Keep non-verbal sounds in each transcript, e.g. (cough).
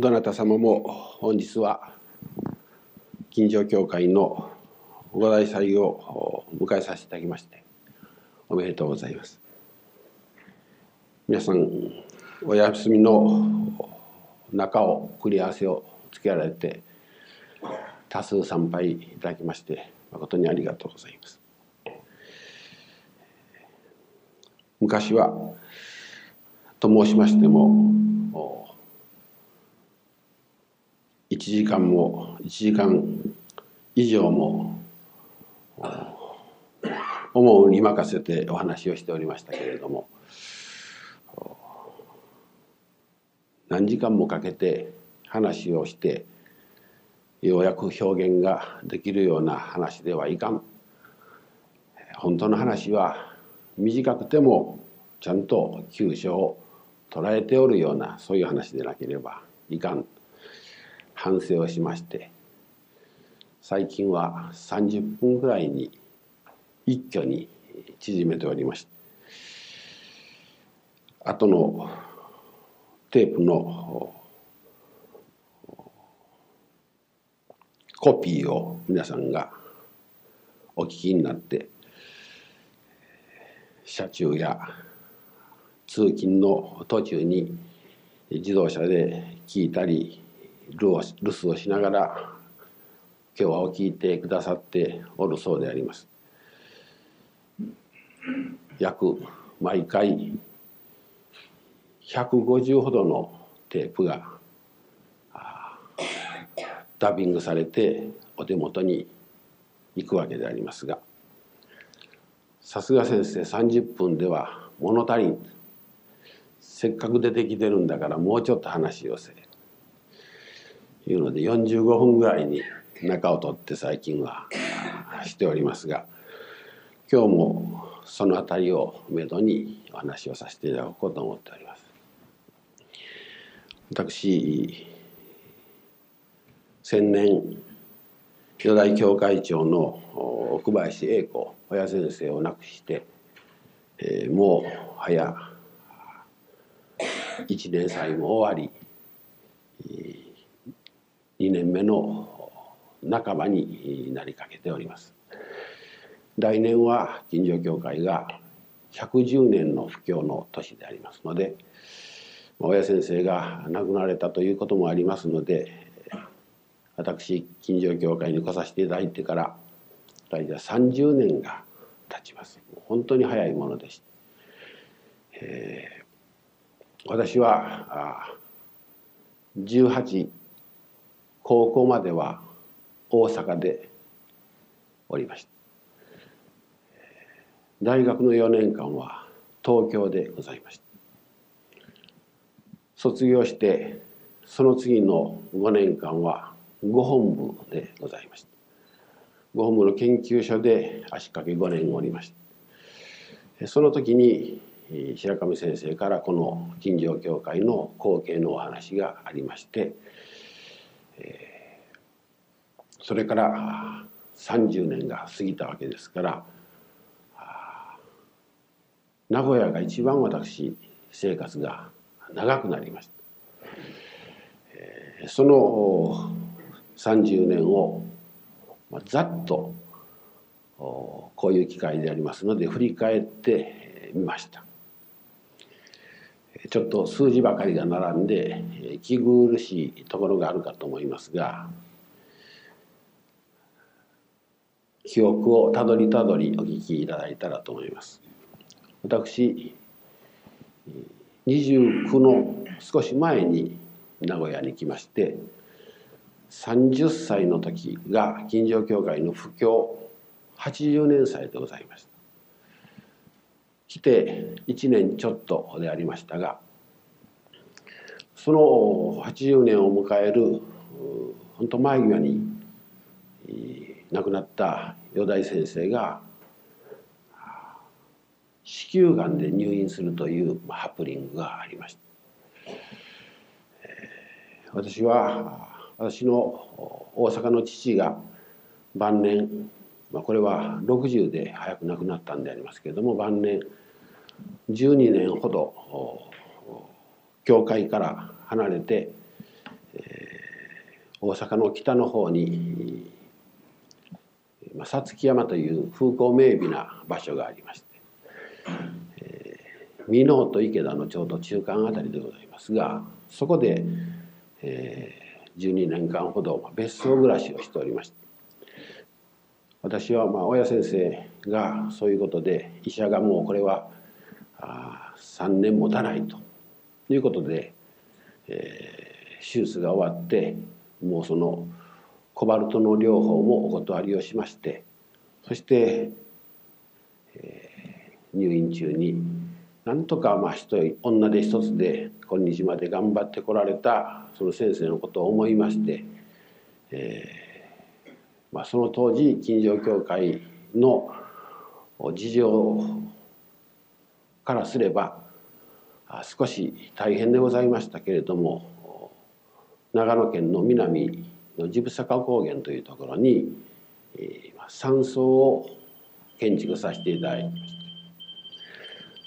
どなた様も本日は近所協会のご大祭を迎えさせていただきましておめでとうございます。皆さんお休みの中を繰り合わせをつけられて多数参拝いただきまして誠にありがとうございます。昔はと申しましても時間も1時間以上も思うに任せてお話をしておりましたけれども何時間もかけて話をしてようやく表現ができるような話ではいかん。本当の話は短くてもちゃんと急所を捉えておるようなそういう話でなければいかん。反省をしまして最近は30分ぐらいに一挙に縮めておりまして後のテープのコピーを皆さんがお聞きになって車中や通勤の途中に自動車で聞いたり留守をしながら今日はを聞いてくださっておるそうであります。約毎回150ほどのテープがダビングされてお手元に行くわけでありますがさすが先生30分では物足りんせっかく出てきてるんだからもうちょっと話をせいうので45分ぐらいに中を取って最近はしておりますが今日もその辺りをめどにお話をさせていただこうと思っております。私先年巨大教会長の奥林英子親先生を亡くして、えー、もう早1年祭も終わり2年目の半ばになりかけております。来年は金城教会が110年の布教の年でありますので親先生が亡くなられたということもありますので私金城教会に来させていただいてから大体30年が経ちます。本当に早いものでした、えー、私は18高校までは大阪でおりました。大学の4年間は東京でございました。卒業してその次の5年間はご本部でございました。ご本部の研究所で足掛け5年おりました。その時に白上先生からこの金城教会の後継のお話がありましてそれから30年が過ぎたわけですから名古屋が一番私生活が長くなりました。その30年をざっとこういう機会でありますので振り返ってみました。ちょっと数字ばかりが並んで息苦しいところがあるかと思いますが記憶をたどりたどりお聞きいただいたらと思います。私29の少し前に名古屋に来まして30歳の時が金城教会の布教80年祭でございました。来て1年ちょっとでありましたがその80年を迎える本当前際に亡くなった与大先生が子宮がんで入院するというハプニングがありました。私は私の大阪の父が晩年まあこれは60で早く亡くなったんでありますけれども晩年12年ほど教会から離れて大阪の北の方にさつき山という風光明媚な場所がありまして、えー、箕面と池田のちょうど中間あたりでございますがそこで、えー、12年間ほど別荘暮らしをしておりました私はまあ親先生がそういうことで医者がもうこれはあ3年持たないということで、えー、手術が終わってもうそのコバルトの療法もお断りをしましてそして、えー、入院中になんとかまあ一人女手一つで今日まで頑張ってこられたその先生のことを思いまして、えーまあ、その当時金城教会の事情からすれば少し大変でございましたけれども長野県の南のジブサカ高原というところに、山荘を建築させていただきました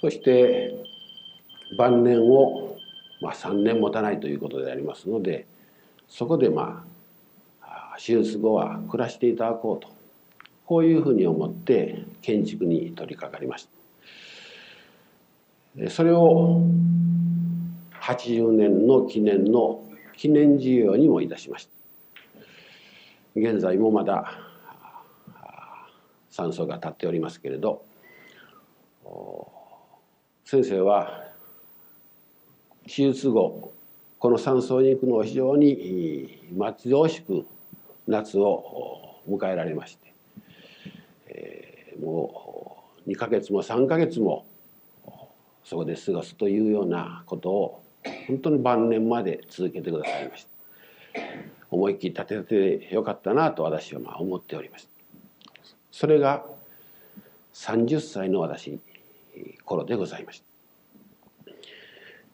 そして晩年を、まあ、3年持たないということでありますのでそこでまあ手術後は暮らしていただこうとこういうふうに思って建築に取り掛かりました。それを80年の記念の記念事業にもいたしました。現在もまだ酸素が立っておりますけれど先生は手術後この山荘に行くのを非常に待ち遠しく夏を迎えられまして、えー、もう2ヶ月も3ヶ月もそこで過ごすというようなことを本当に晩年まで続けてくださいました。思い切り立ててよかったなと私はまあ思っております。それが30歳の私頃でございました、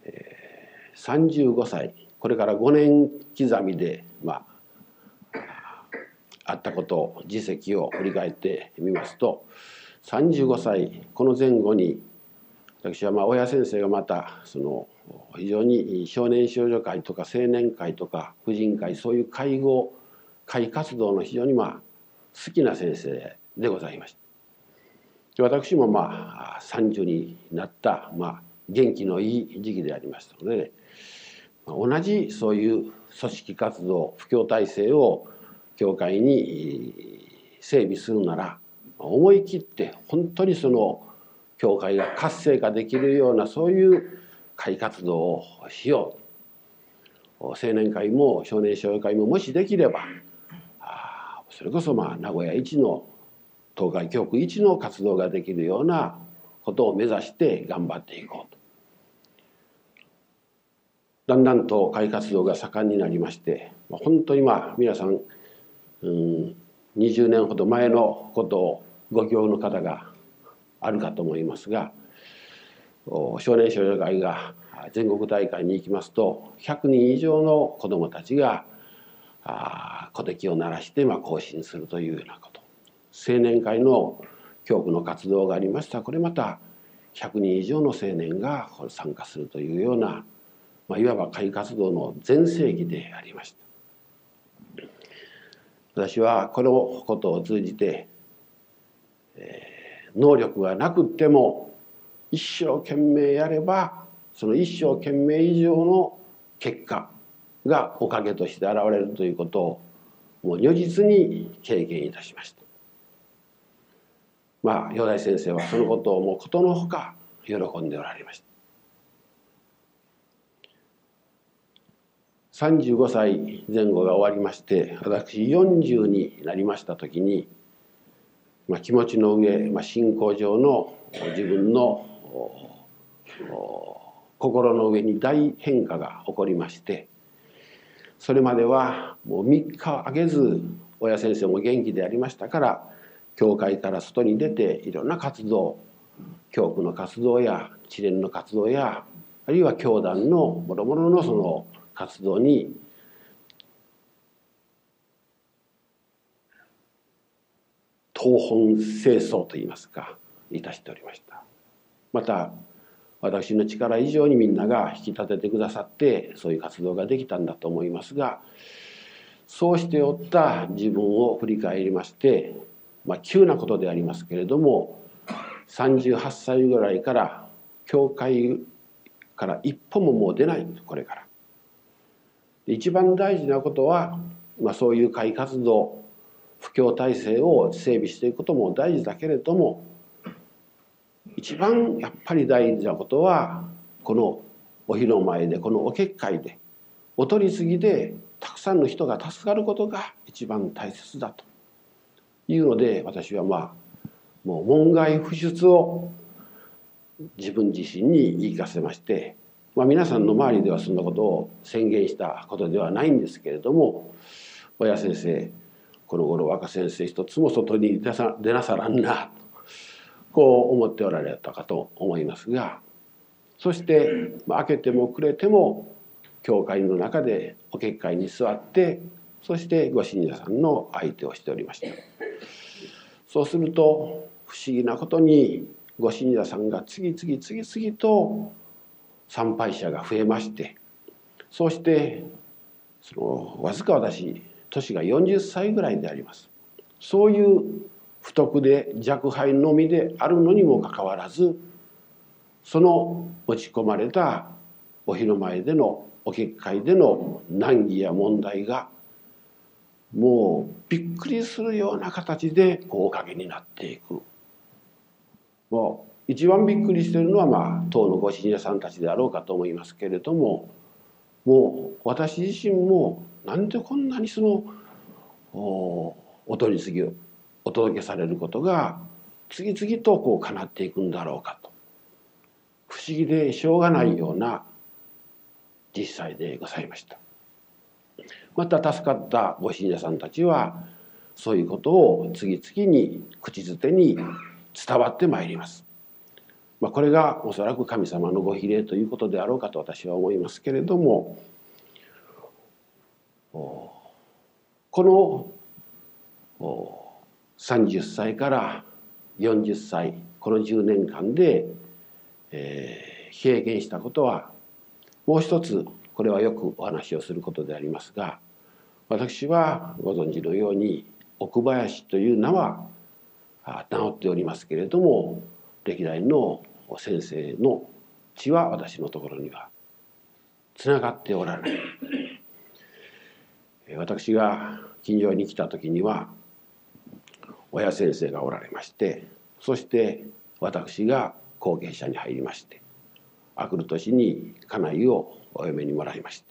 えー、35歳これから5年刻みでまああったことを実績を振り返ってみますと35歳この前後に私はまあ親先生がまたその非常に少年少女会とか青年会とか婦人会そういう介護会活動の非常にまあ好きな先生でございました。私もまあ30になったまあ元気のいい時期でありましたので、同じそういう組織活動布教体制を教会に整備するなら思い切って本当にその教会が活性化できるようなそういう会活動をしよう青年会も少年少女会ももしできればそれこそまあ名古屋一の東海教区一の活動ができるようなことを目指して頑張っていこうと。だんだんと会活動が盛んになりまして本当にまあ皆さん、うん、20年ほど前のことをご記憶の方があるかと思いますが少年少女会が全国大会に行きますと100人以上の子どもたちが小敵を鳴らしてまあ行進するというようなこと。青年会の教区の活動がありました。これまた100人以上の青年が参加するというような、まあ、いわば会活動の全盛期でありました。私はこのことを通じて、えー、能力がなくっても一生懸命やればその一生懸命以上の結果がおかげとして現れるということをもう如実に経験いたしました。まあ、四大先生はそのことをもうことのほか喜んでおられました。35歳前後が終わりまして私40になりました時に、まあ、気持ちの上、まあ、信仰上の自分の心の上に大変化が起こりましてそれまではもう3日あげず親先生も元気でありましたから教会から外に出ていろんな活動教区の活動や知連の活動やあるいは教団のもろもろのその活動に東本清掃といいますかいたしておりましたまた私の力以上にみんなが引き立ててくださってそういう活動ができたんだと思いますがそうしておった自分を振り返りまして、まあ、急なことでありますけれども38歳ぐらいから教会から一歩ももう出ないこれから。一番大事なことは、まあ、そういう会活動布教体制を整備していくことも大事だけれども一番やっぱり大事なことはこのお披露前でこのお結界でお取り次ぎでたくさんの人が助かることが一番大切だというので私はまあもう門外不出を自分自身に言い聞かせまして、まあ、皆さんの周りではそんなことを宣言したことではないんですけれども親先生この頃若先生一つも外に出さ出なさらんなとこう思っておられたかと思いますがそして、まあ、開けてもくれても教会の中でお結界に座ってそしてご信者さんの相手をしておりました。そうすると不思議なことにご信者さんが次々次々と参拝者が増えましてそしてそのわずか私年が40歳ぐらいであります。そういう不徳で若輩のみであるのにもかかわらずその持ち込まれたお日の前でのお結界での難儀や問題がもうびっくりするような形でおかげになっていく。もう一番びっくりしているのはまあ当のご信者さんたちであろうかと思いますけれどももう私自身もなんでこんなにそのおお取り次ぎお届けされることが次々とこう叶っていくんだろうかと不思議でしょうがないような実際でございました。また助かったご信者さんたちはそういうことを次々に口づてに伝わってまいります。まあ、これがおそらく神様のご比例ということであろうかと私は思いますけれどもこの30歳から40歳この10年間で、えー、経験したことはもう一つこれはよくお話をすることでありますが私はご存知のように奥林という名は名乗っておりますけれども歴代の先生の血は私のところにはつながっておらない私が金城に来た時には親先生がおられましてそして私が後継者に入りましてあくる年に家内をお嫁にもらいました。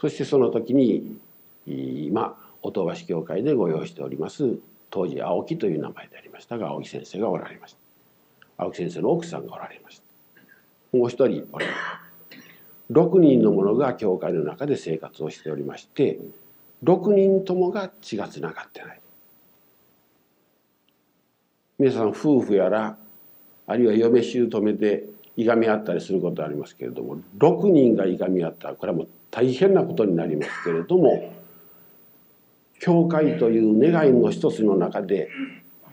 そしてその時に今音橋教会でご用意しております当時青木という名前でありましたが青木先生がおられました。青木先生の奥さんがおられました。もう一人おられた6人の者が教会の中で生活をしておりまして6人ともが血がつながってない。皆さん夫婦やらあるいは嫁姑でいがみ合ったりすることありますけれども6人がいがみ合ったらこれはもう大変なことになりますけれども教会という願いの一つの中で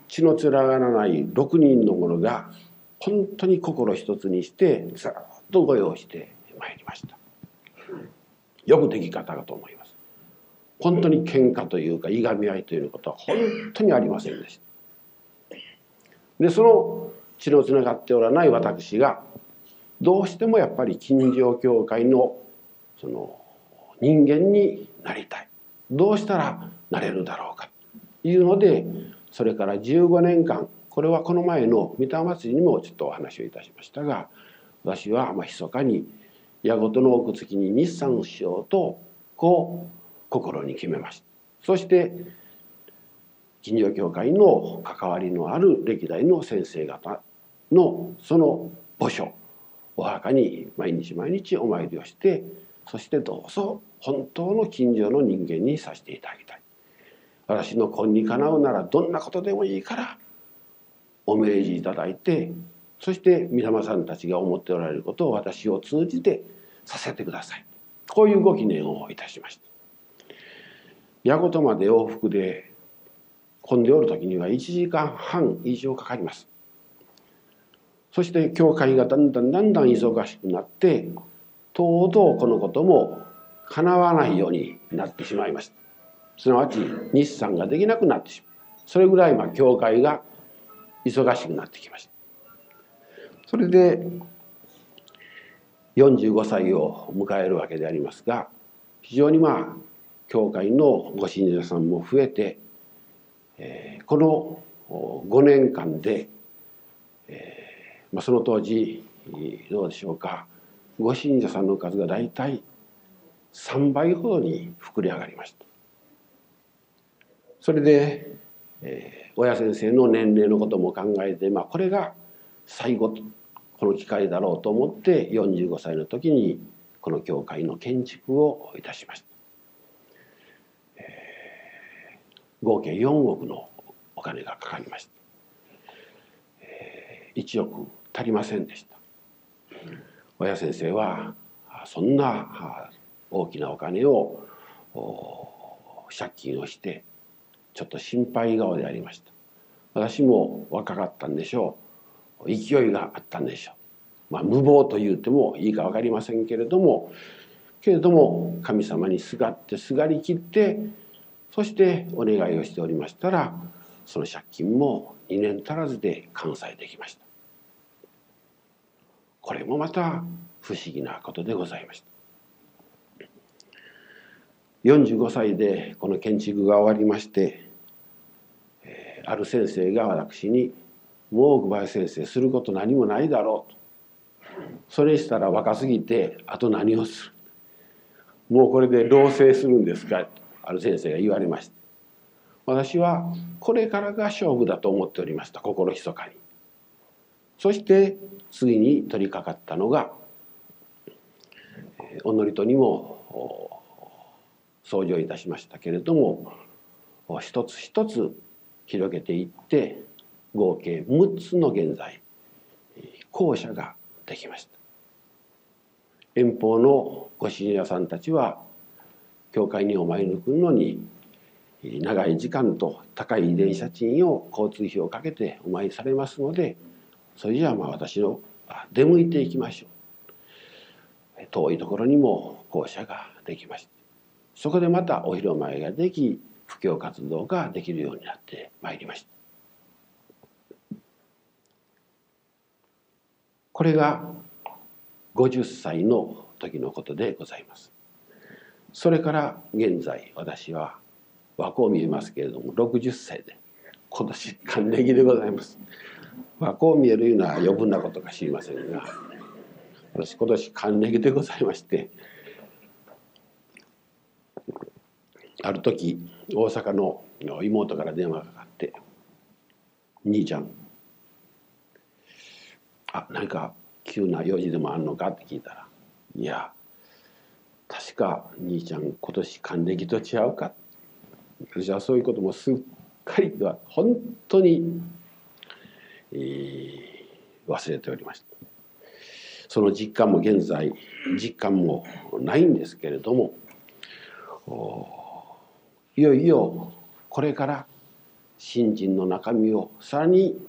血のつながらない6人の者が本当に心一つにしてずっとご用してまいりました。よくでき方かと思います。本当に喧嘩というかいがみ合いということは本当にありませんでした。でその血のつながっておらない私がどうしてもやっぱり近所教会のその人間になりたい。どうしたらなれるだろうか。というのでそれから15年間これはこの前の御霊祭りにもちょっとお話をいたしましたが私はまあ密かに矢事の奥月に日産しようとこう心に決めました。そして近所教会の関わりのある歴代の先生方のその墓所お墓に毎日毎日お参りをしてそしてどうぞ本当の近所の人間にさせていただきたい。私の婚にかなうならどんなことでもいいからお命じいただいてそして御霊さんたちが思っておられることを私を通じてさせてください。こういうご記念をいたしました。矢事まで往復で混んでおる時には1時間半以上かかります。そして教会がだんだんだんだん忙しくなってとうとうこのことも叶わないようになってしまいました。すなわち日産ができなくなってしまう。それぐらいまあ教会が忙しくなってきました。それで45歳を迎えるわけでありますが非常にまあ教会のご信者さんも増えて、えー、この5年間で、えーまあ、その当時どうでしょうか。ご信者さんの数が大体3倍ほどに膨れ上がりました。それで、えー、親先生の年齢のことも考えて、まあ、これが最後この機会だろうと思って45歳の時にこの教会の建築をいたしました、えー、合計4億のお金がかかりました、えー、1億足りませんでした。親先生はそんな大きなお金を借金をしてちょっと心配顔でありました。私も若かったんでしょう。勢いがあったんでしょう。まあ無謀と言うてもいいか分かりませんけれどもけれども神様にすがってすがりきってそしてお願いをしておりましたらその借金も2年足らずで完済できました。これもまた不思議なことでございました。45歳でこの建築が終わりまして、ある先生が私に「もう小林先生すること何もないだろう」と「それしたら若すぎてあと何をする」「もうこれで老成するんですか」ある先生が言われました。私はこれからが勝負だと思っておりました。心ひそかに。そして次に取り掛かったのがおのりとにも掃除をいたしましたけれども一つ一つ広げていって合計6つの現在校舎ができました。遠方のご信者さんたちは教会にお参りに来るのに長い時間と高い電車賃を交通費をかけてお参りされますのでそれじゃあまあ私の出向いていきましょう。遠いところにも校舎ができました。そこでまたお披露目ができ布教活動ができるようになってまいりました。これが50歳の時のことでございます。それから現在私は若を見えますけれども60歳で今年還暦でございます。若を見えるような余分なことか知りませんが私今年還暦でございましてある時大阪の妹から電話がかかって「兄ちゃんあ何か急な用事でもあんのか?」って聞いたら「いや確か兄ちゃん今年還暦と違うか?」私はそういうこともすっかりは本当に、えー、忘れておりましたその実感も現在実感もないんですけれどもいよいよこれから信心の中身をさらに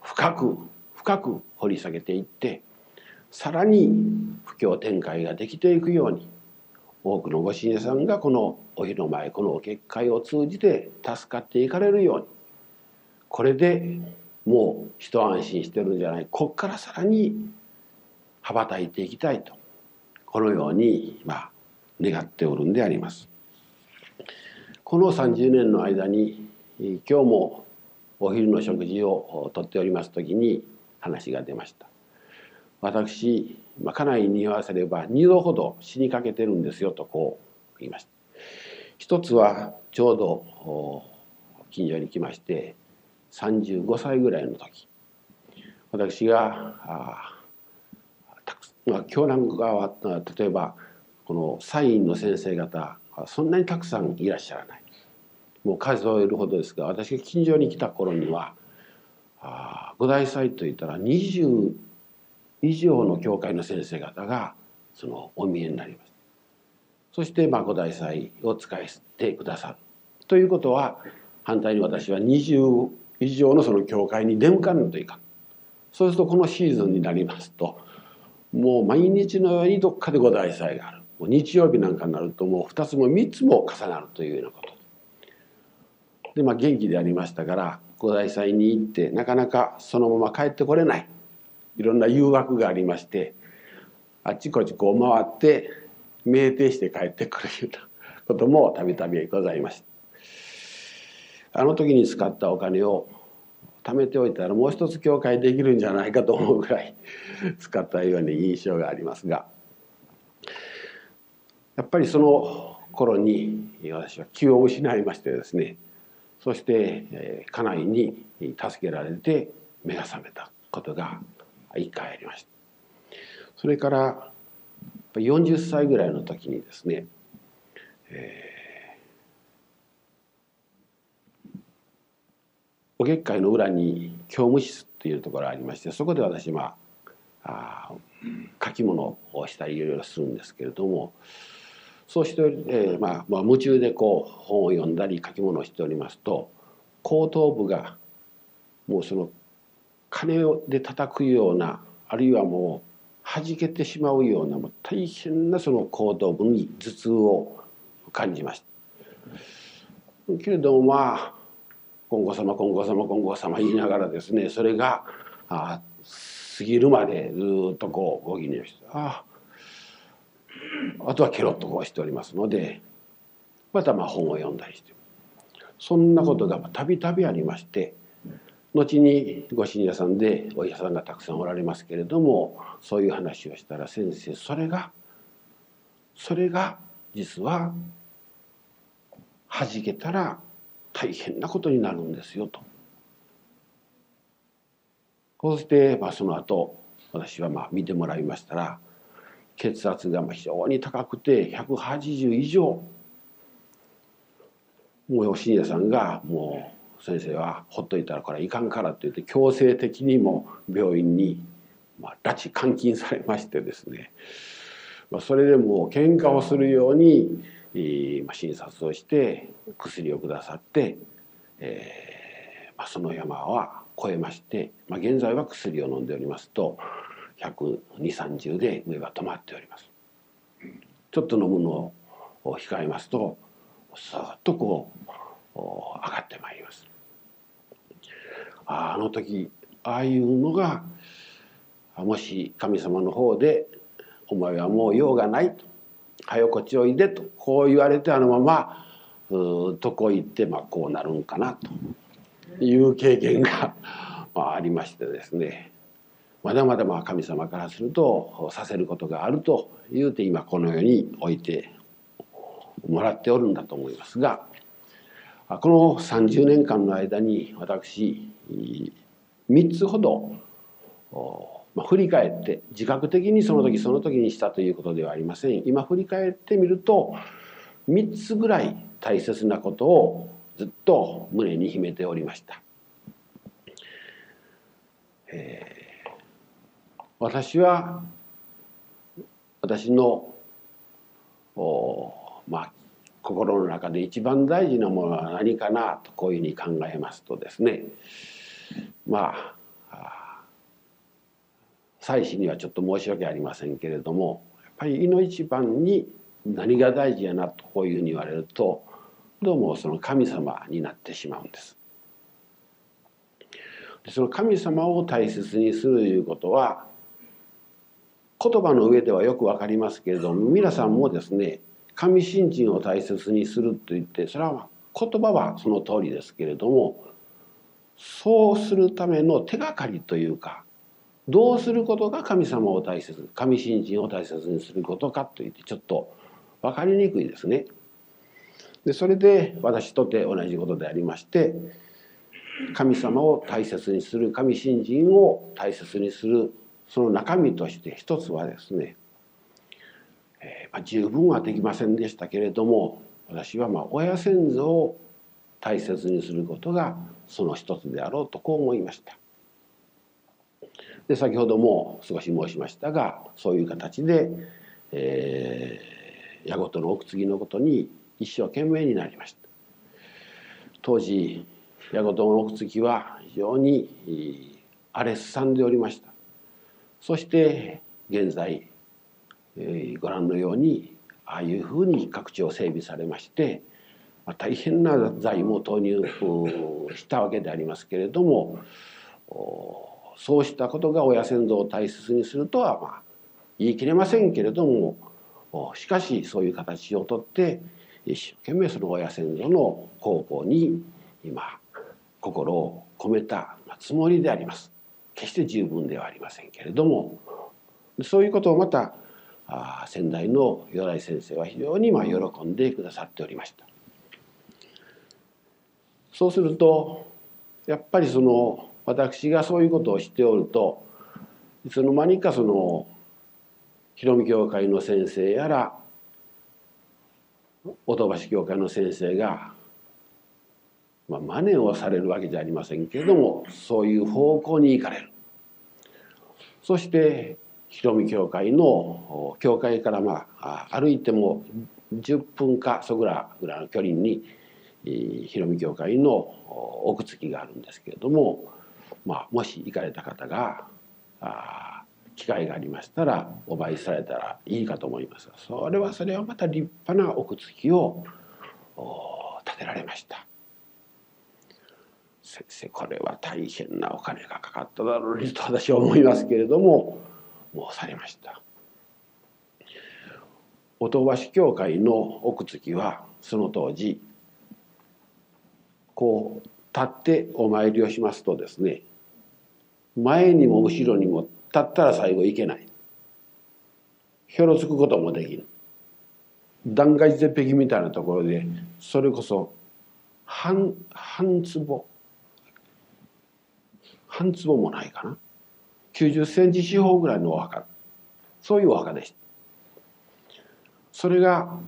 深く深く掘り下げていってさらに布教展開ができていくように多くのご信者さんがこのお日の前このお結界を通じて助かっていかれるようにこれでもう一安心してるんじゃないこっからさらに羽ばたいていきたいとこのようにまあ願っておるんであります。この30年の間に今日もお昼の食事をとっております時に話が出ました。私、まあ、家内に言わせれば2度ほど死にかけてるんですよとこう言いました。一つはちょうど近所に来まして35歳ぐらいの時。私がまあ、教団側は例えばこのサインの先生方そんなにたくさんいらっしゃらない。もう数えるほどですが私が近所に来た頃にはあ五大祭といったら20以上の教会の先生方がそのお見えになります。そしてまあ五大祭を使い捨てくださる。ということは反対に私は20以上のその教会に出向かぬといかん。そうするとこのシーズンになりますともう毎日のようにどっかで五大祭がある。日曜日なんかになるともう2つも3つも重なるというようなこと。でまあ元気でありましたから五大祭に行ってなかなかそのまま帰ってこれないいろんな誘惑がありましてあっちこっちこう回って酩酊して帰ってくるような (laughs) こともたびたびございました。あの時に使ったお金を貯めておいたらもう一つ教会できるんじゃないかと思うぐらい (laughs) 使ったような印象がありますがやっぱりその頃に私は気を失いましてですねそして家内に助けられて目が覚めたことが一回ありました。それから40歳ぐらいの時にですね、えー、お月会の裏に教務室っていうところがありましてそこで私まああ書き物をしたりいろいろするんですけれどもそうして、えーまあ、まあ夢中でこう本を読んだり書き物をしておりますと後頭部がもうその鐘で叩くようなあるいはもう弾けてしまうようなもう大変なその後頭部に頭痛を感じました。けれどもまあ今後様今後様今後様言いながらですねそれがあ過ぎるまでずっとこうご記入してあああとはケロッとこうしておりますのでまたまあ本を読んだりしてそんなことがたびたびありまして後にご信者さんでお医者さんがたくさんおられますけれどもそういう話をしたら先生それがそれが実は弾けたら大変なことになるんですよと。こうして、まあ、その後私はまあ見てもらいましたら血圧が非常に高くて180以上。もう信者さんがもう先生はほっといたらこれはいかんからって言って強制的にも病院に、まあ、拉致監禁されましてですね、まあ、それでもう喧嘩をするように、まあ、診察をして薬をくださって、えーまあ、その山は越えまして、まあ、現在は薬を飲んでおりますと12030で上が止まっております。ちょっと飲むのを控えますとスーッとこう上がってまいります。あの時ああいうのがもし神様の方で「お前はもう用がない」と「早こっちおいで」とこう言われてあのままうとこ行ってまあこうなるんかなという経験がまあありましてですねまだまだまあ神様からするとさせることがあると言うて今この世に置いてもらっておるんだと思いますがこの30年間の間に私3つほど、ま、振り返って自覚的にその時その時にしたということではありません今振り返ってみると3つぐらい大切なことをずっと胸に秘めておりました。えー、私は私のまあ心の中で一番大事なものは何かなとこういうふうに考えますとですねまあ祭祀にはちょっと申し訳ありませんけれどもやっぱり胃の一番に何が大事やなとこういうふうに言われるとどうもその神様になってしまうんです。その神様を大切にするということは言葉の上ではよく分かりますけれども皆さんもですね神信心を大切にすると言ってそれは言葉はその通りですけれどもそうするための手がかりというかどうすることが神様を大切神信心を大切にすることかといってちょっと分かりにくいですね。でそれで私とて同じことでありまして神様を大切にする神信心を大切にするその中身として一つはですね、えーまあ、十分はできませんでしたけれども私はまあ親先祖を大切にすることがその一つであろうとこう思いました。で先ほども少し申しましたがそういう形で、えー、矢事の奥継ぎのことに一生懸命になりました。当時矢事の奥継ぎは非常に荒れすさんでおりました。そして現在、えー、ご覧のようにああいうふうに各地を整備されましてまあ、大変な財務を投入したわけでありますけれどもそうしたことが親先祖を大切にするとはまあ言い切れませんけれどもしかしそういう形をとって一生懸命その親先祖の孝行に今心を込めたつもりであります。決して十分ではありませんけれどもそういうことをまた先代の如来先生は非常にまあ喜んでくださっておりました。そうするとやっぱりその私がそういうことをしておるといつの間にかその広見教会の先生やら音橋教会の先生が、まあ、真似をされるわけじゃありませんけれどもそういう方向に行かれる。そして広見教会の教会からまあ歩いても10分かそぐらぐらいの距離に広見教会の奥付きがあるんですけれども、まあ、もし行かれた方があ機会がありましたらお参りされたらいいかと思いますがそれはそれはまた立派な奥付きを建てられました。先生これは大変なお金がかかっただろうにと私は思いますけれども申されました。音橋教会の奥付きはその当時こう立ってお参りをしますとですね前にも後ろにも立ったら最後いけないひょろつくこともできる断崖絶壁みたいなところでそれこそ半半坪半坪もないかな。90センチ四方ぐらいのお墓。そういうお墓でした。それが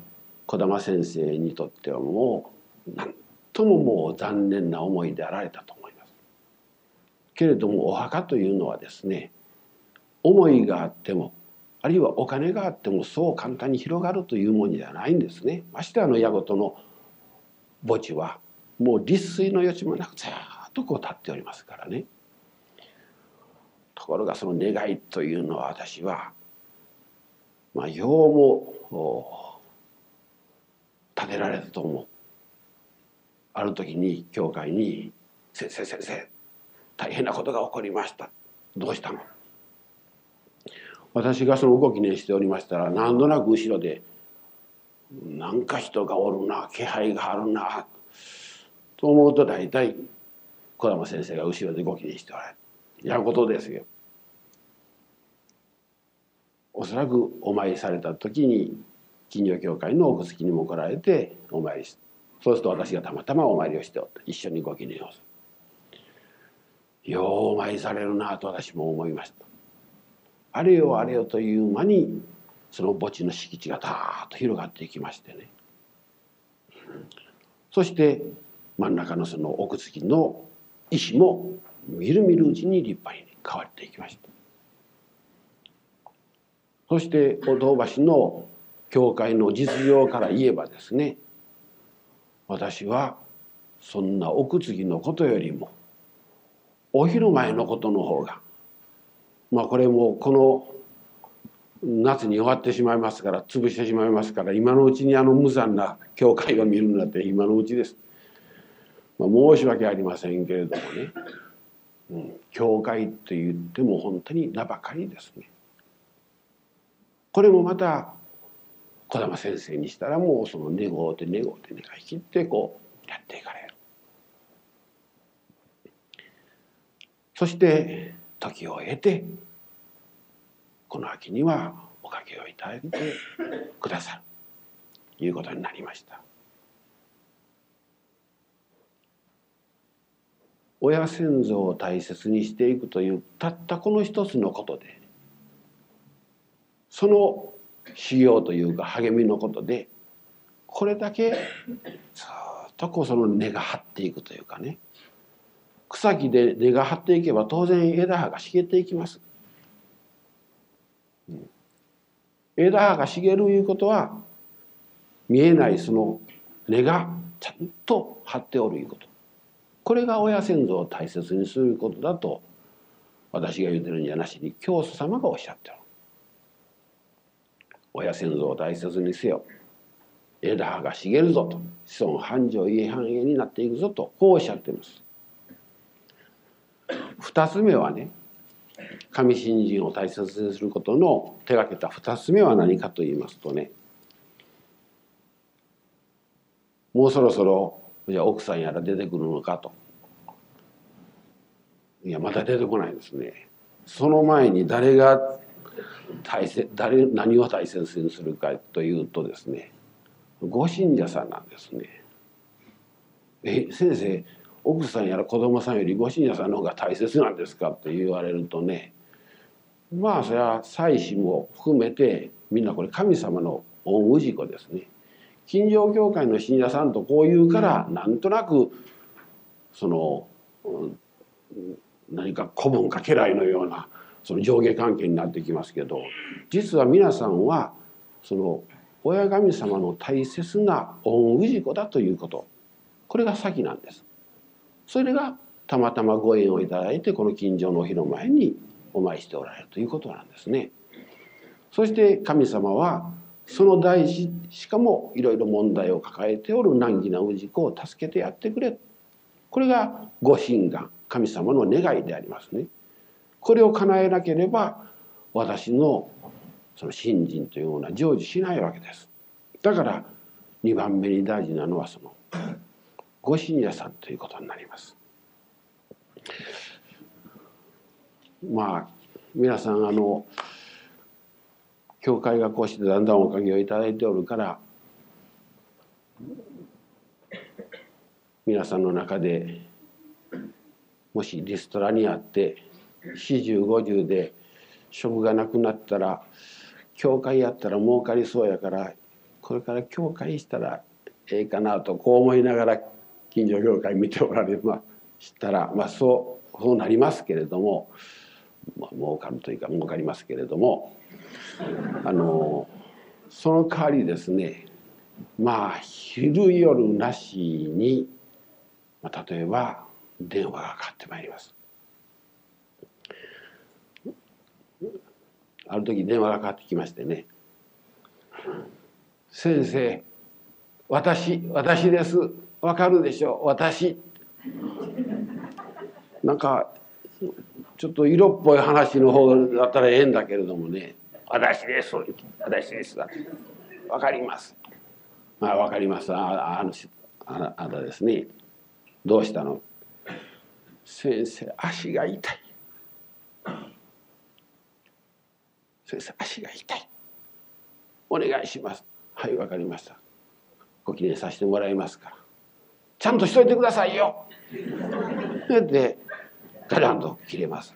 児玉先生にとってはもう何とももう残念な思いであられたと思います。けれどもお墓というのはですね思いがあってもあるいはお金があってもそう簡単に広がるというものではないんですね。ましてあの矢事の墓地はもう立水の余地もなくずっとこう立っておりますからね。ところがその願いというのは私はまあようも立てられたと思うある時に教会に「先生先生大変なことが起こりましたどうしたの?」私がその動きにしておりましたら何となく後ろで「なんか人がおるな気配があるな」と思うと大体児玉先生が後ろで動きにしておられる。やることですよ。おそらくお参りされた時に金城教会の奥付きにも来られてお参りしそうすると私がたまたまお参りをしておって一緒にご記念をする。ようお参りされるなと私も思いました。あれよあれよという間にその墓地の敷地がダーッと広がっていきましてね。そして真ん中のその奥付きの石もみるみるうちに立派に変わっていきました。そしてお堂橋の教会の実情から言えばですね私はそんな奥継のことよりもお昼前のことの方がまあこれもこの夏に終わってしまいますから潰してしまいますから今のうちにあの無残な教会を見るなんて今のうちです。まあ、申し訳ありませんけれどもね、教会と言っても本当に名ばかりですね。これもまた児玉先生にしたらもうその願うて願うて願い切ってこうやっていかれる。そして時を経てこの秋にはおかげをいただいてくださるということになりました。親先祖を大切にしていくというたったこの一つのことでその修行というか励みのことでこれだけずっとこうその根が張っていくというかね草木で根が張っていけば当然枝葉が茂っていきます。枝葉が茂るいうことは見えないその根がちゃんと張っておるいうことこれが親先祖を大切にすることだと私が言うてるんじゃなしに教祖様がおっしゃってる。親先祖を大切にせよ。枝葉が茂るぞと。子孫繁盛家繁栄になっていくぞとこうおっしゃってます。二つ目はね神信心を大切にすることの手がけた二つ目は何かと言いますとねもうそろそろじゃあ奥さんやら出てくるのかといやまだ出てこないですねその前に誰が大切誰何を大切にするかというとですねご信者さんなんですね。え先生奥さんやら子供さんよりご信者さんの方が大切なんですかって言われるとねまあそれは妻子も含めてみんなこれ神様の恩氏子ですね。近所教会の信者さんとこう言うからなんとなくその何か古文かけらいのようなその上下関係になってきますけど実は皆さんはその親神様の大切な恩氏子だということこれが先なんです。それがたまたまご縁をいただいてこの近所の日の前にお参りしておられるということなんですね。そして神様はその大事しかもいろいろ問題を抱えておる難儀な氏子を助けてやってくれこれがご神願神様の願いでありますね。これを叶えなければ私のその信心というものは成就しないわけです。だから2番目に大事なのはそのご信者さんということになります。まあ皆さんあの教会がこうしてだんだんおかげをいただいておるから皆さんの中でもしリストラにあって4050で職がなくなったら教会やったら儲かりそうやからこれから教会したらええかなとこう思いながら近所業界見ておられましたら、まあ、そうそうなりますけれども、まあ、儲かるというか儲かりますけれどもあのその代わりですねまあ昼夜なしに、まあ、例えば電話がかかってまいります。ある時電話がかかってきましてね「先生私私です。わかるでしょ私」なんかちょっと色っぽい話の方だったらええんだけれどもね「私です私です」わかります」まあわかります。ああのああなたですねどうしたの？先生足が痛い。先生足が痛い。お願いします。はいわかりました。ご記念させてもらいますから。ちゃんとしといてくださいよ。でガランと切れます。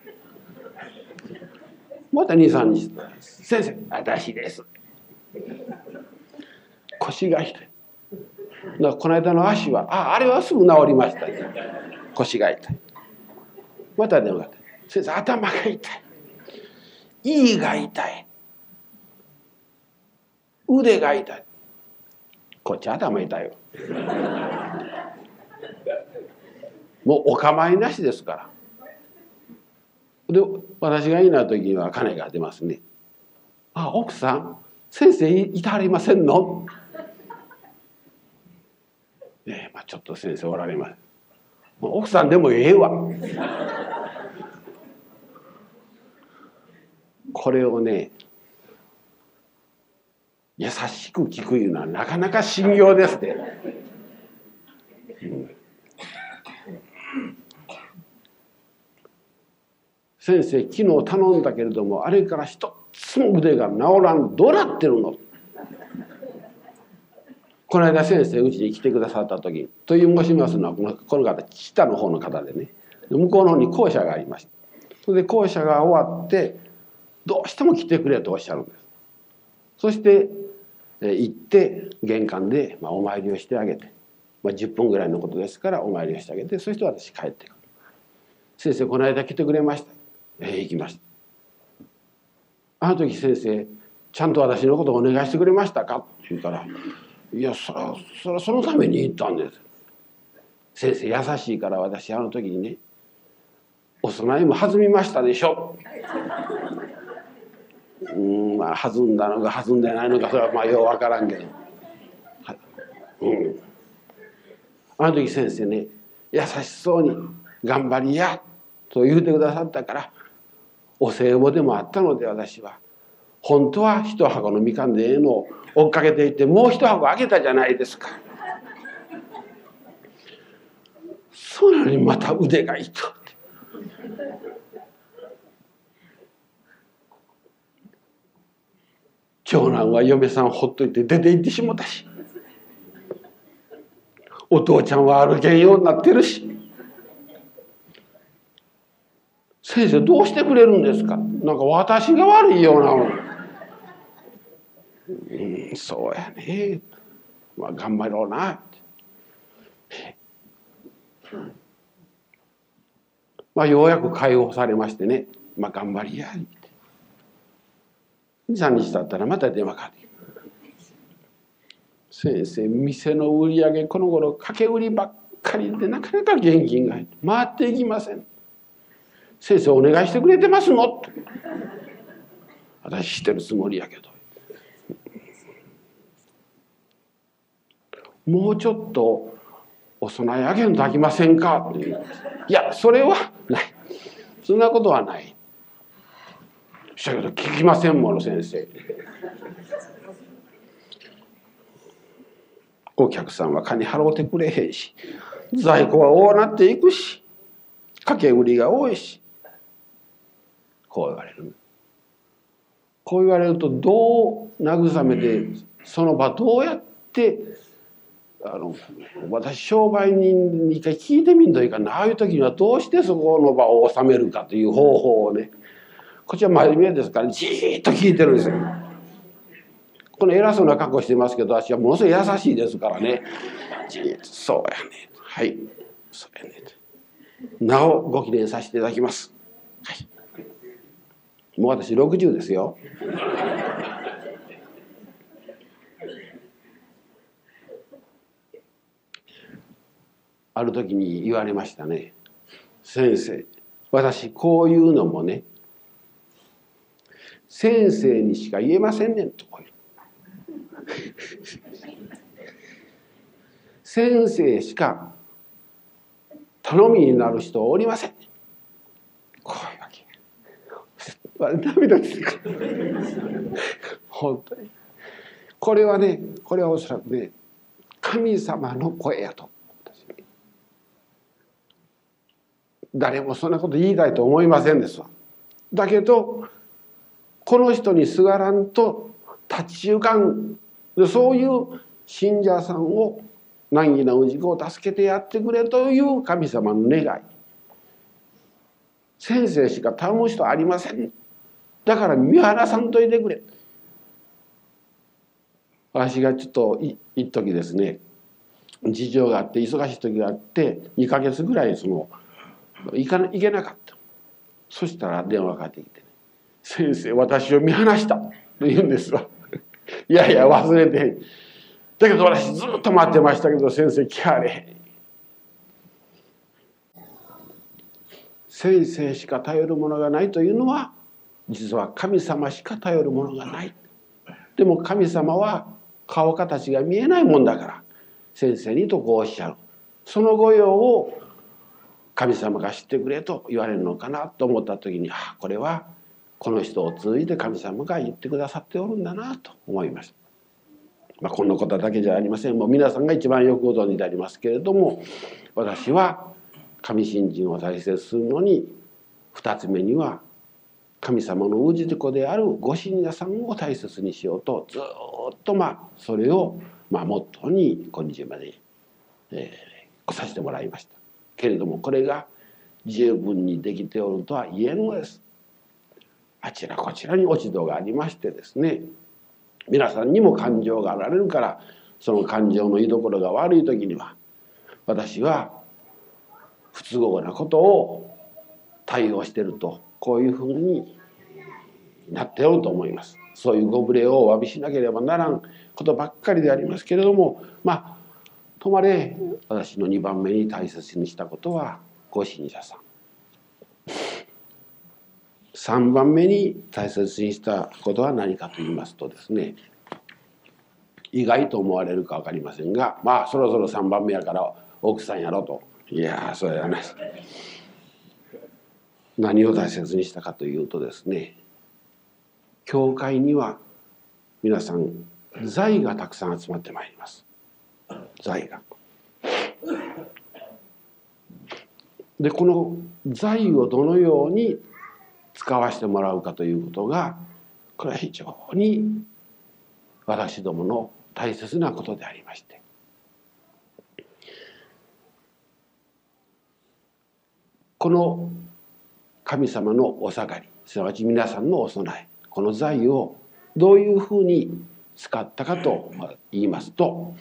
また23日。先生私です。腰が痛い。だこの間の足はああれはすぐ治りました。腰が痛い。また電話先生頭が痛い。胃が痛い。腕が痛い。こっち頭痛いよ。もうお構いなしですから。で私がいな時には金が出ますね「あ奥さん先生いたはりませんの? (laughs)」えまあ、ちょっと先生おられます奥さんでもええわ。(laughs) これをね優しく聞くいうのはなかなか信用ですね、うん、先生昨日頼んだけれどもあれから一つも腕が治らんどうなってるの？この間先生うちに来てくださった時という申しますのはこの方北の方の方でね。向こうの方に校舎がありましたそれで校舎が終わってどうしても来てくれとおっしゃるんです。そして行って玄関でお参りをしてあげて、ま、10分ぐらいのことですからお参りをしてあげてそして私帰ってくる。先生この間来てくれました。え行きました。あの時先生ちゃんと私のことをお願いしてくれましたか?」って言うから「いやそらそらそのために行ったんです」先生優しいから私あの時にね「お供えも弾みましたでしょ」うんまあ弾んだのか弾んでないのかそれはまあよう分からんけど。うん、あの時先生ね優しそうに「頑張りや」と言うてくださったからお歳暮でもあったので私は本当は一箱のみかんでええのを追っかけていってもう一箱あげたじゃないですか。そなにまた腕が痛い。長男は嫁さんほっといて出て行ってしもたしお父ちゃんは歩けんようになってるし先生どうしてくれるんですか？なんか私が悪いようなうんそうやね。まあ頑張ろうな。ってまあようやく解放されましてね。まあ頑張りや。り23日経ったらまた電話かかって先生店の売り上げこの頃掛け売りばっかりでなかなか現金が入って回っていきません。先生お願いしてくれてますの？って私してるつもりやけど。もうちょっとお供えあげんとあきませんか？って言ういやそれはない。そんなことはない。したけど聞きませんもの先生。お客さんは金払うてくれへんし在庫は多なっていくし掛け売りが多いし。こう言われるこう言われるとどう慰めてその場どうやってあの私商売人に一回聞いてみんといかなああいう時にはどうしてそこの場を収めるかという方法をねこっちは真面目ですからじーっと聞いてるんですよ。この偉そうな格好してますけど私はものすごい優しいですからね。じーっとそうやね。はい。そうやね。なおご記念させていただきます。はい。もう私60ですよ。ある時に言われましたね。先生、私こういうのもね、先生にしか言えませんねんと先生しか頼みになる人おりませんこういうわけ涙出てくる本当に。これはねこれはおそらくね神様の声やと。誰もそんなこと言いたいと思いませんですわ。だけどこの人にすがらんと立ち行かん。そういう信者さんを難儀な氏子を助けてやってくれという神様の願い。先生しか頼む人ありません。だから見放さんといてくれ。私がちょっと一時ですね事情があって忙しい時があって2か月ぐらいその行か行けなかった。そしたら電話かかってきて先生私を見放した。と言うんですわ。(laughs) いやいや忘れてだけど私ずっと待ってましたけど先生来はれへん。先生しか頼るものがないというのは実は神様しか頼るものがない。でも神様は顔形が見えないもんだから先生にとこうおっしゃる。その御用を神様が知ってくれと言われるのかなと思った時にあこれはこの人を通じて神様が言ってくださっておるんだなと思いました。まあ、このことだけじゃありません。もう皆さんが一番よくご存知でありますけれども私は神信心を大切するのに二つ目には神様の氏子であるご信者さんを大切にしようとずっとまあそれをまあモットーに今日まで、えー、来させてもらいましたけれどもこれが十分にできておるとは言えんのです。あちらこちらに落ち度がありましてですね皆さんにも感情があられるからその感情の居所が悪い時には私は不都合なことを対応してるとこういうふうになっておると思います。そういうご無礼をお詫びしなければならんことばっかりでありますけれどもまあとまれ。私の2番目に大切にしたことはご信者さん。3番目に大切にしたことは何かと言いますとですね意外と思われるか分かりませんがまあそろそろ3番目やから奥さんやろと。いやそれはな。い何を大切にしたかというとですね教会には皆さん財がたくさん集まってまいります財が。でこの財をどのように使わせてもらうかということがこれは非常に私どもの大切なことでありましてこの神様のお下がりすなわち皆さんのお供えこの財をどういうふうに使ったかと言いますと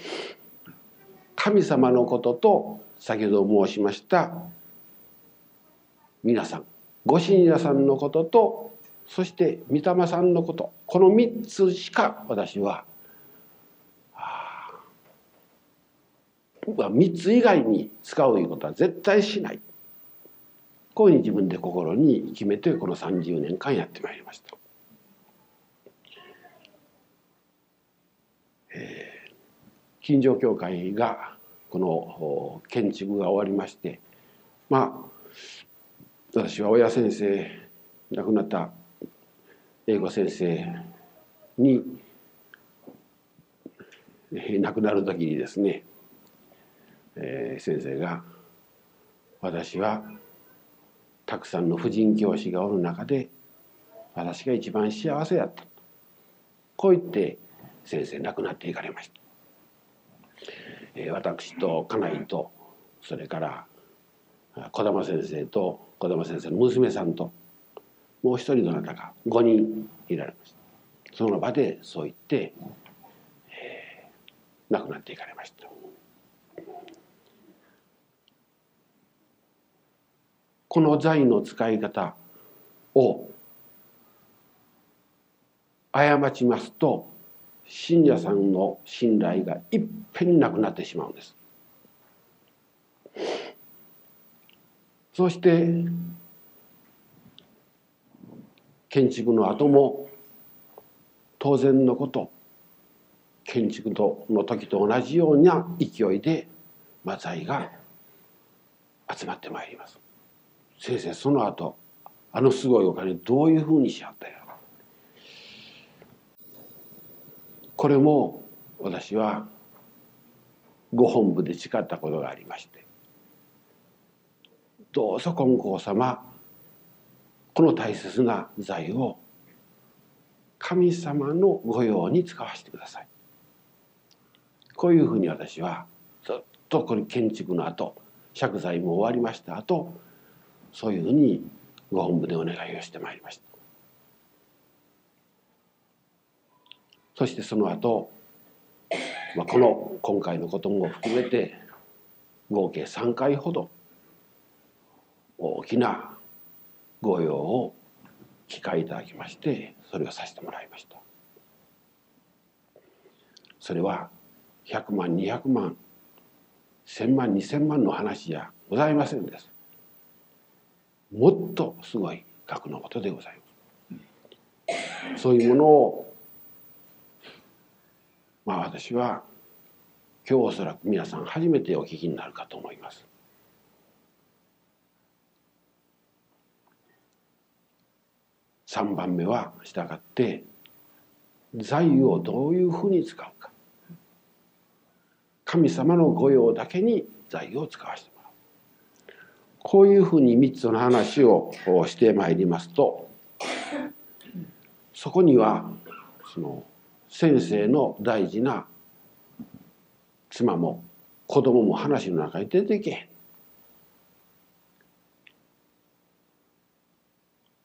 神様のことと先ほど申しました皆さんご信者さんのこととそして御霊さんのことこの3つしか私は3つ以外に使ういうことは絶対しない。こういうふうに自分で心に決めてこの30年間やってまいりました。えー、近所教会がこの建築が終わりましてまあ私は親先生亡くなった英語先生に亡くなる時にですね、えー、先生が「私はたくさんの婦人教師がおる中で私が一番幸せやった」こう言って先生亡くなっていかれました。えー、私と家内とそれから児玉先生と児玉先生の娘さんともう一人どなたか5人いられました。その場でそう言って、えー、亡くなっていかれました。この財の使い方を過ちますと信者さんの信頼がいっぺんになくなってしまうんです。そして建築の後も当然のこと建築の時と同じような勢いで財が集まってまいります。先生その後あのすごいお金どういうふうにしはったやろ？これも私はご本部で誓ったことがありましてどうぞ金光様この大切な財を神様の御用に使わせてください。こういうふうに私はずっとこの建築の後借財も終わりました後そういうふうにご本部でお願いをしてまいりました。そしてその後、まあこの今回のことも含めて合計3回ほど大きな御用を機会いただきましてそれをさせてもらいました。それは100万200万1,000万2,000万の話じゃございませんです。もっとすごい額のことでございます。そういうものをまあ私は今日おそらく皆さん初めてお聞きになるかと思います。3番目は従って財をどういうふうに使うか。神様の御用だけに財を使わせてもらう。こういうふうに3つの話をしてまいりますとそこにはその先生の大事な妻も子供も話の中に出ていけへん。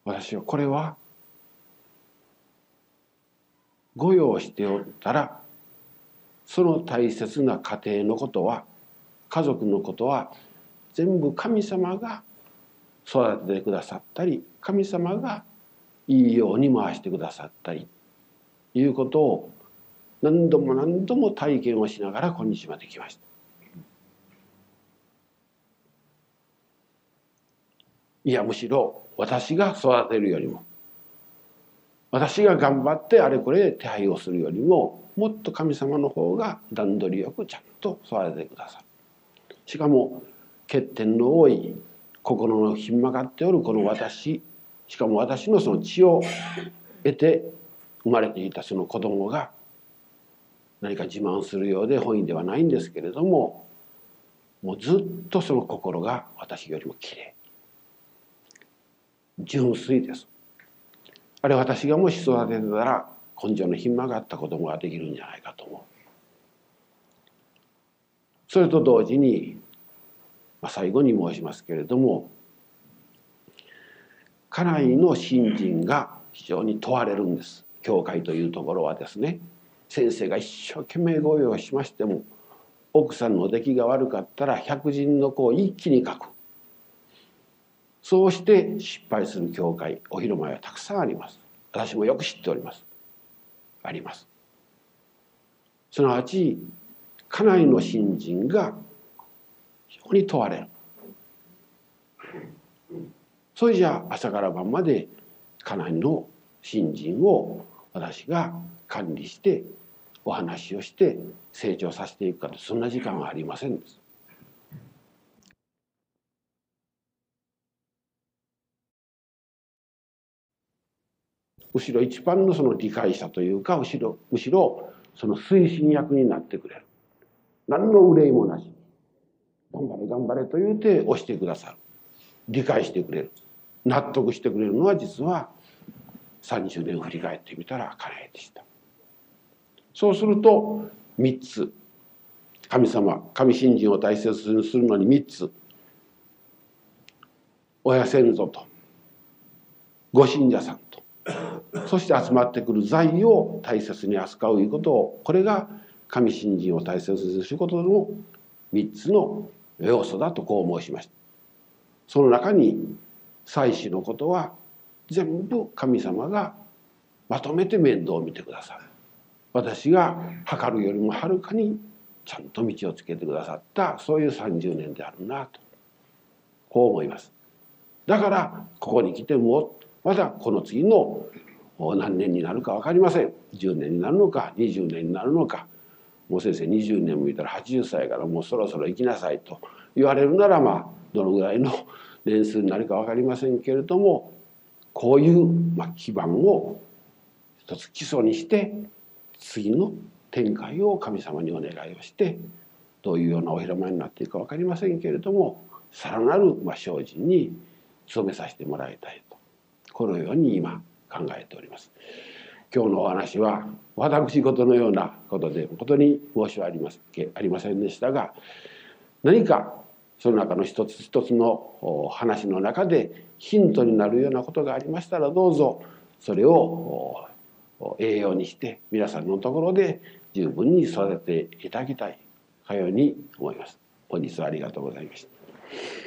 私はこれは御用しておったらその大切な家庭のことは家族のことは全部神様が育ててくださったり神様がいいように回してくださったりいうことを何度も何度も体験をしながら今日まで来ました。いやむしろ私が育てるよりも私が頑張ってあれこれ手配をするよりももっと神様の方が段取りよくちゃんと育ててくださるしかも欠点の多い心のひん曲がっておるこの私。しかも私のその血を得て生まれていたその子供が何か自慢するようで本意ではないんですけれどももうずっとその心が私よりもきれい純粋です。あれ私がもし育ててたら根性のひん曲がった子供ができるんじゃないかと思う。それと同時に、まあ、最後に申しますけれども家内の信心が非常に問われるんです。教会というところはですね。先生が一生懸命御用しましても奥さんの出来が悪かったら百人の子を一気に書く。そうして失敗する教会お広間はたくさんあります。私もよく知っております。あります。すなわち家内の信心が非常に問われるそれじゃあ朝から晩まで家内の信心を私が管理してお話をして成長させていくかとそんな時間はありませんです。むしろ一番のその理解者というかむしろむしろその推進役になってくれる。何の憂いもなし。頑張れ頑張れと言うて押してくださる。理解してくれる。納得してくれるのは実は30年振り返ってみたら彼でした。そうすると3つ。神様神信心を大切にするのに3つ。親先祖とご信者さんと。そして集まってくる財を大切に扱ういうことをこれが神信心を大切にすることの3つの要素だとこう申しました。その中に祭祀のことは全部神様がまとめて面倒を見てくださる。私が測るよりもはるかにちゃんと道をつけてくださったそういう30年であるなとこう思います。だからここに来てもまだこの次の何年になるか分かりません10年になるのか20年になるのかもう先生20年もいたら80歳からもうそろそろ行きなさいと言われるならまあどのぐらいの年数になるか分かりませんけれどもこういう、まあ、基盤を一つ基礎にして次の展開を神様にお願いをしてどういうようなお広間になっていくか分かりませんけれどもさらなる、まあ、精進に努めさせてもらいたいとこのように今考えております。今日のお話は私事のようなことで誠に申し訳ありますありませんでしたが何かその中の一つ一つの話の中でヒントになるようなことがありましたらどうぞそれを栄養にして皆さんのところで十分に育てていただきたいかように思います。本日はありがとうございました。